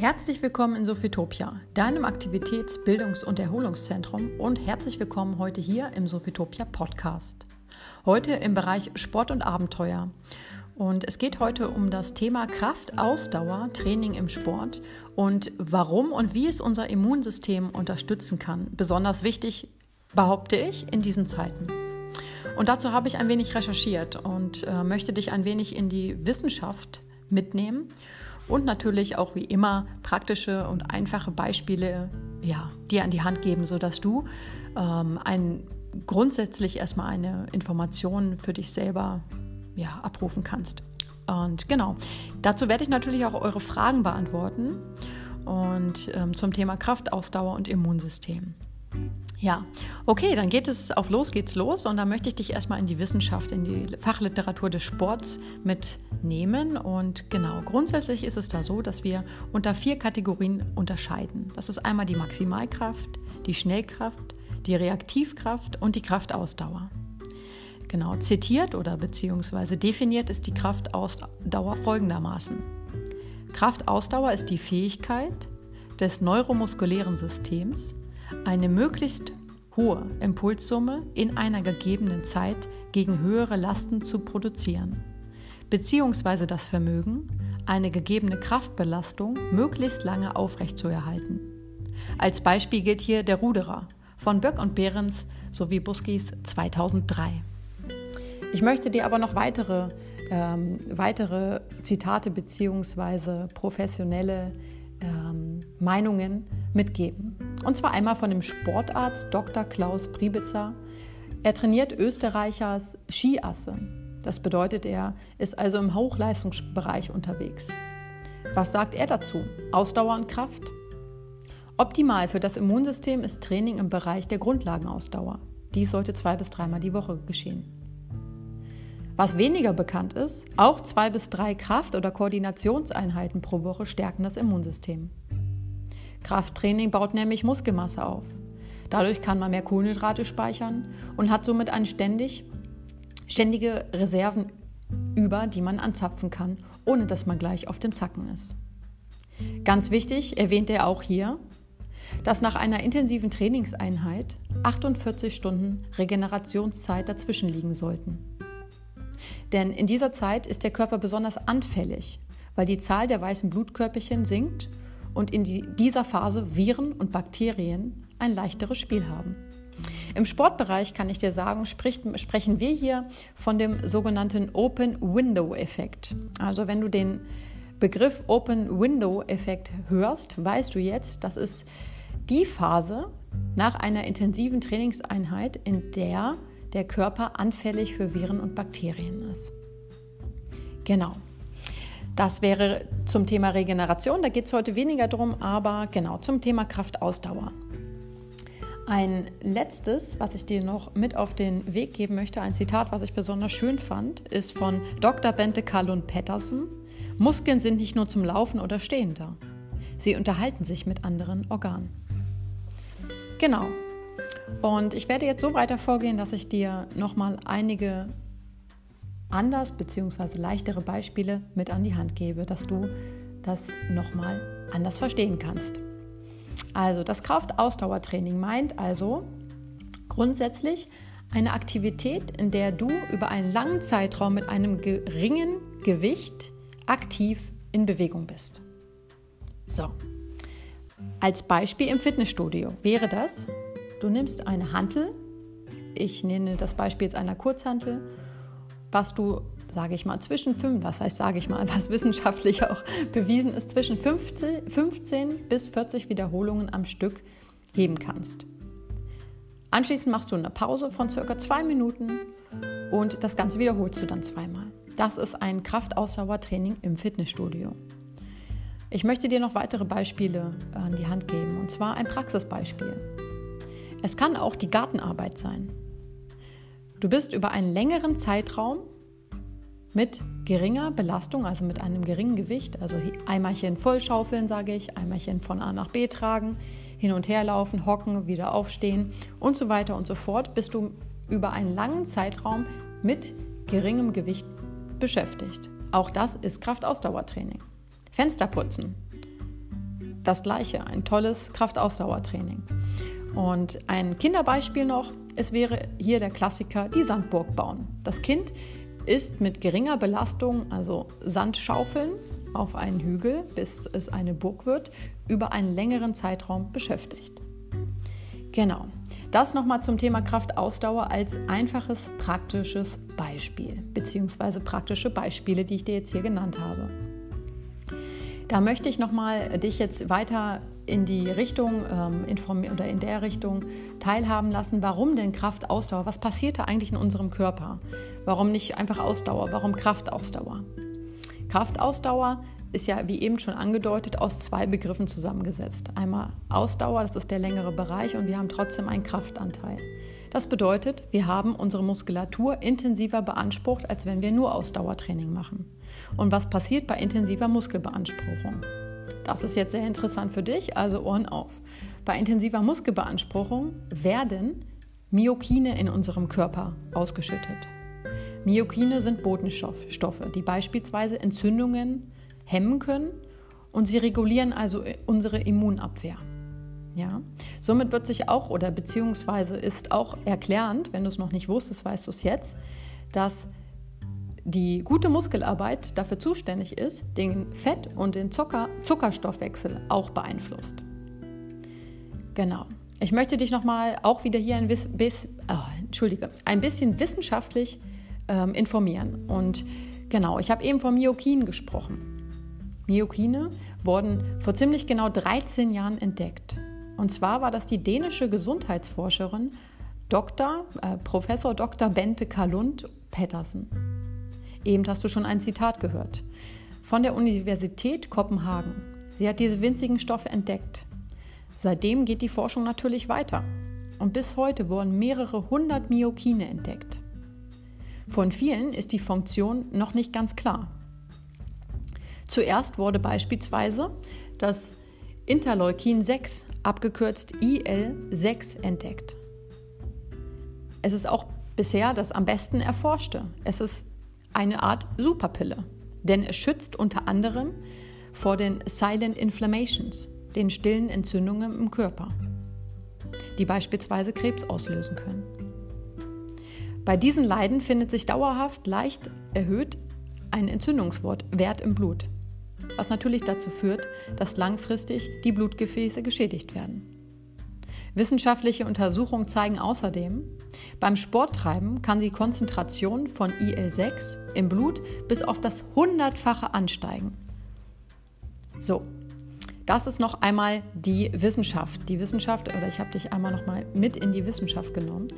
Herzlich willkommen in Sophitopia, deinem Aktivitäts-, Bildungs- und Erholungszentrum und herzlich willkommen heute hier im Sophitopia Podcast. Heute im Bereich Sport und Abenteuer. Und es geht heute um das Thema Kraft, Ausdauer, Training im Sport und warum und wie es unser Immunsystem unterstützen kann. Besonders wichtig, behaupte ich, in diesen Zeiten. Und dazu habe ich ein wenig recherchiert und äh, möchte dich ein wenig in die Wissenschaft mitnehmen und natürlich auch wie immer praktische und einfache Beispiele ja, dir an die Hand geben, sodass du ähm, ein, grundsätzlich erstmal eine Information für dich selber ja, abrufen kannst. Und genau, dazu werde ich natürlich auch eure Fragen beantworten und ähm, zum Thema Kraft, Ausdauer und Immunsystem. Ja, okay, dann geht es auf los geht's los und da möchte ich dich erstmal in die Wissenschaft, in die Fachliteratur des Sports mitnehmen. Und genau, grundsätzlich ist es da so, dass wir unter vier Kategorien unterscheiden. Das ist einmal die Maximalkraft, die Schnellkraft, die Reaktivkraft und die Kraftausdauer. Genau, zitiert oder beziehungsweise definiert ist die Kraftausdauer folgendermaßen. Kraftausdauer ist die Fähigkeit des neuromuskulären Systems, eine möglichst hohe Impulssumme in einer gegebenen Zeit gegen höhere Lasten zu produzieren, beziehungsweise das Vermögen, eine gegebene Kraftbelastung möglichst lange aufrechtzuerhalten. Als Beispiel gilt hier der Ruderer von Böck und Behrens sowie Buskis 2003. Ich möchte dir aber noch weitere, ähm, weitere Zitate bzw. professionelle ähm, Meinungen mitgeben. Und zwar einmal von dem Sportarzt Dr. Klaus Priebitzer. Er trainiert Österreichers Skiasse. Das bedeutet, er ist also im Hochleistungsbereich unterwegs. Was sagt er dazu? Ausdauer und Kraft? Optimal für das Immunsystem ist Training im Bereich der Grundlagenausdauer. Dies sollte zwei bis dreimal die Woche geschehen. Was weniger bekannt ist, auch zwei bis drei Kraft- oder Koordinationseinheiten pro Woche stärken das Immunsystem. Krafttraining baut nämlich Muskelmasse auf. Dadurch kann man mehr Kohlenhydrate speichern und hat somit eine ständig, ständige Reserven über, die man anzapfen kann, ohne dass man gleich auf dem Zacken ist. Ganz wichtig erwähnt er auch hier, dass nach einer intensiven Trainingseinheit 48 Stunden Regenerationszeit dazwischen liegen sollten. Denn in dieser Zeit ist der Körper besonders anfällig, weil die Zahl der weißen Blutkörperchen sinkt und in die, dieser Phase Viren und Bakterien ein leichteres Spiel haben. Im Sportbereich kann ich dir sagen, spricht, sprechen wir hier von dem sogenannten Open Window Effekt. Also wenn du den Begriff Open Window Effekt hörst, weißt du jetzt, das ist die Phase nach einer intensiven Trainingseinheit, in der der Körper anfällig für Viren und Bakterien ist. Genau. Das wäre zum Thema Regeneration. Da geht es heute weniger drum, aber genau zum Thema Kraftausdauer. Ein letztes, was ich dir noch mit auf den Weg geben möchte, ein Zitat, was ich besonders schön fand, ist von Dr. Bente Kalund Pettersen. Muskeln sind nicht nur zum Laufen oder Stehen da. Sie unterhalten sich mit anderen Organen. Genau. Und ich werde jetzt so weiter vorgehen, dass ich dir nochmal einige anders bzw. leichtere Beispiele mit an die Hand gebe, dass du das nochmal anders verstehen kannst. Also das Kraftausdauertraining meint also grundsätzlich eine Aktivität, in der du über einen langen Zeitraum mit einem geringen Gewicht aktiv in Bewegung bist. So, als Beispiel im Fitnessstudio wäre das, du nimmst eine Hantel, ich nenne das Beispiel jetzt einer Kurzhantel was du, sage ich mal, zwischen fünf, was heißt, sage ich mal, was wissenschaftlich auch bewiesen ist, zwischen 15, 15 bis 40 Wiederholungen am Stück heben kannst. Anschließend machst du eine Pause von circa zwei Minuten und das Ganze wiederholst du dann zweimal. Das ist ein Kraftausdauertraining im Fitnessstudio. Ich möchte dir noch weitere Beispiele an die Hand geben, und zwar ein Praxisbeispiel. Es kann auch die Gartenarbeit sein. Du bist über einen längeren Zeitraum mit geringer Belastung, also mit einem geringen Gewicht, also Eimerchen vollschaufeln, sage ich, Eimerchen von A nach B tragen, hin und her laufen, hocken, wieder aufstehen und so weiter und so fort, bist du über einen langen Zeitraum mit geringem Gewicht beschäftigt. Auch das ist Kraftausdauertraining. Fenster putzen. das gleiche, ein tolles Kraftausdauertraining. Und ein Kinderbeispiel noch, es wäre hier der Klassiker, die Sandburg bauen. Das Kind ist mit geringer Belastung, also Sandschaufeln auf einen Hügel, bis es eine Burg wird, über einen längeren Zeitraum beschäftigt. Genau. Das nochmal zum Thema Kraftausdauer als einfaches praktisches Beispiel, beziehungsweise praktische Beispiele, die ich dir jetzt hier genannt habe. Da möchte ich nochmal dich jetzt weiter in die Richtung ähm, informieren oder in der Richtung teilhaben lassen, warum denn Kraftausdauer? Was passiert da eigentlich in unserem Körper? Warum nicht einfach Ausdauer? Warum Kraftausdauer? Kraftausdauer ist ja, wie eben schon angedeutet, aus zwei Begriffen zusammengesetzt. Einmal Ausdauer, das ist der längere Bereich, und wir haben trotzdem einen Kraftanteil. Das bedeutet, wir haben unsere Muskulatur intensiver beansprucht, als wenn wir nur Ausdauertraining machen. Und was passiert bei intensiver Muskelbeanspruchung? Das ist jetzt sehr interessant für dich, also Ohren auf. Bei intensiver Muskelbeanspruchung werden Myokine in unserem Körper ausgeschüttet. Myokine sind Botenstoffe, die beispielsweise Entzündungen hemmen können und sie regulieren also unsere Immunabwehr. Ja? Somit wird sich auch oder beziehungsweise ist auch erklärend, wenn du es noch nicht wusstest, weißt du es jetzt, dass die gute Muskelarbeit dafür zuständig ist, den Fett- und den Zucker Zuckerstoffwechsel auch beeinflusst. Genau. Ich möchte dich nochmal auch wieder hier ein, bis, oh, Entschuldige, ein bisschen wissenschaftlich ähm, informieren. Und genau, ich habe eben von Myokinen gesprochen. Myokine wurden vor ziemlich genau 13 Jahren entdeckt. Und zwar war das die dänische Gesundheitsforscherin Dr. Äh, Professor Dr. Bente Kalund Pettersen. Eben hast du schon ein Zitat gehört. Von der Universität Kopenhagen. Sie hat diese winzigen Stoffe entdeckt. Seitdem geht die Forschung natürlich weiter. Und bis heute wurden mehrere hundert Myokine entdeckt. Von vielen ist die Funktion noch nicht ganz klar. Zuerst wurde beispielsweise das Interleukin 6, abgekürzt IL6, entdeckt. Es ist auch bisher das am besten erforschte. Es ist eine Art Superpille, denn es schützt unter anderem vor den Silent Inflammations, den stillen Entzündungen im Körper, die beispielsweise Krebs auslösen können. Bei diesen Leiden findet sich dauerhaft leicht erhöht ein Entzündungswert im Blut, was natürlich dazu führt, dass langfristig die Blutgefäße geschädigt werden. Wissenschaftliche Untersuchungen zeigen außerdem, beim Sporttreiben kann die Konzentration von IL-6 im Blut bis auf das hundertfache ansteigen. So, das ist noch einmal die Wissenschaft. Die Wissenschaft, oder ich habe dich einmal noch mal mit in die Wissenschaft genommen.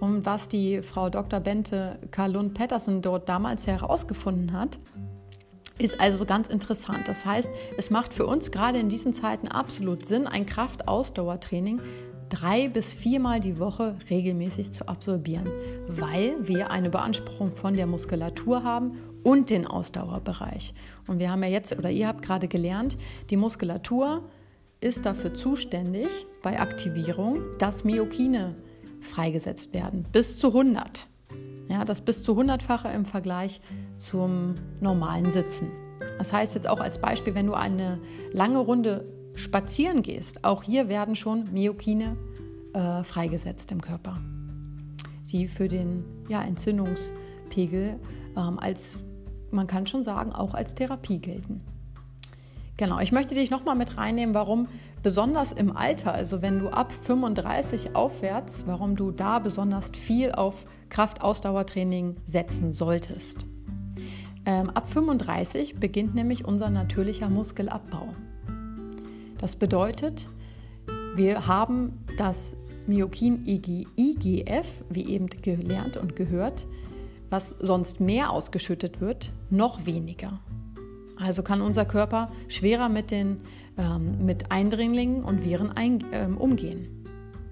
Und was die Frau Dr. Bente Karlund Pettersen dort damals herausgefunden hat, ist also ganz interessant. Das heißt, es macht für uns gerade in diesen Zeiten absolut Sinn, ein Kraftausdauertraining drei bis viermal die Woche regelmäßig zu absolvieren, weil wir eine Beanspruchung von der Muskulatur haben und den Ausdauerbereich. Und wir haben ja jetzt, oder ihr habt gerade gelernt, die Muskulatur ist dafür zuständig bei Aktivierung, dass Myokine freigesetzt werden, bis zu 100. Ja, das bis zu 100-fache im Vergleich zum normalen Sitzen. Das heißt jetzt auch als Beispiel, wenn du eine lange Runde spazieren gehst, auch hier werden schon Myokine äh, freigesetzt im Körper, die für den ja, Entzündungspegel ähm, als, man kann schon sagen, auch als Therapie gelten. Genau, ich möchte dich nochmal mit reinnehmen, warum besonders im Alter, also wenn du ab 35 aufwärts, warum du da besonders viel auf Kraftausdauertraining setzen solltest. Ähm, ab 35 beginnt nämlich unser natürlicher Muskelabbau. Das bedeutet, wir haben das Myokin IGF, wie eben gelernt und gehört, was sonst mehr ausgeschüttet wird, noch weniger. Also kann unser Körper schwerer mit, den, ähm, mit Eindringlingen und Viren ein, ähm, umgehen.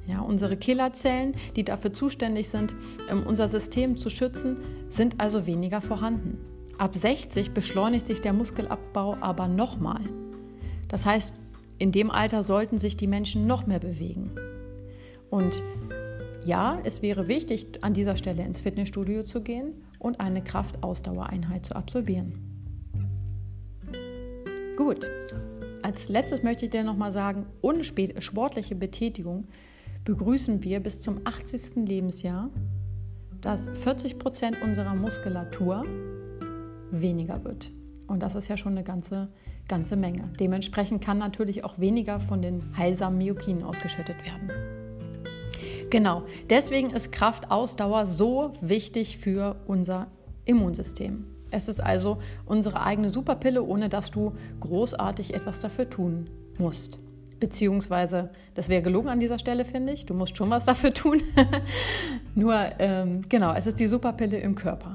Ja, unsere Killerzellen, die dafür zuständig sind, um unser System zu schützen, sind also weniger vorhanden. Ab 60 beschleunigt sich der Muskelabbau aber nochmal. Das heißt, in dem Alter sollten sich die Menschen noch mehr bewegen. Und ja, es wäre wichtig, an dieser Stelle ins Fitnessstudio zu gehen und eine Kraftausdauereinheit zu absolvieren. Gut, als letztes möchte ich dir nochmal sagen, ohne sportliche Betätigung begrüßen wir bis zum 80. Lebensjahr, dass 40 Prozent unserer Muskulatur weniger wird. Und das ist ja schon eine ganze, ganze Menge. Dementsprechend kann natürlich auch weniger von den heilsamen Myokinen ausgeschüttet werden. Genau, deswegen ist Kraftausdauer so wichtig für unser Immunsystem. Es ist also unsere eigene Superpille, ohne dass du großartig etwas dafür tun musst. Beziehungsweise, das wäre gelogen an dieser Stelle, finde ich. Du musst schon was dafür tun. Nur, ähm, genau, es ist die Superpille im Körper.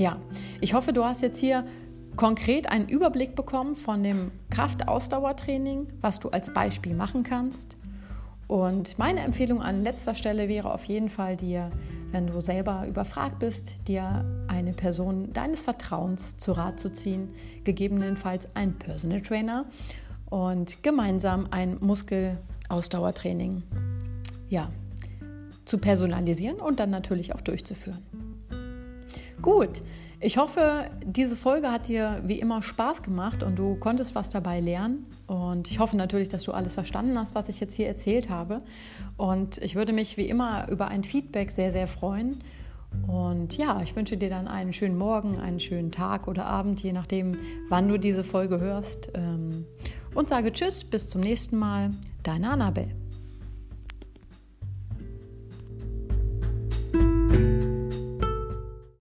Ja, ich hoffe, du hast jetzt hier konkret einen Überblick bekommen von dem Kraftausdauertraining, was du als Beispiel machen kannst. Und meine Empfehlung an letzter Stelle wäre auf jeden Fall dir, wenn du selber überfragt bist, dir eine Person deines Vertrauens zu Rat zu ziehen, gegebenenfalls ein Personal Trainer und gemeinsam ein Muskelausdauertraining ja, zu personalisieren und dann natürlich auch durchzuführen. Gut, ich hoffe, diese Folge hat dir wie immer Spaß gemacht und du konntest was dabei lernen. Und ich hoffe natürlich, dass du alles verstanden hast, was ich jetzt hier erzählt habe. Und ich würde mich wie immer über ein Feedback sehr, sehr freuen. Und ja, ich wünsche dir dann einen schönen Morgen, einen schönen Tag oder Abend, je nachdem, wann du diese Folge hörst. Ähm, und sage Tschüss, bis zum nächsten Mal. Deine Annabelle.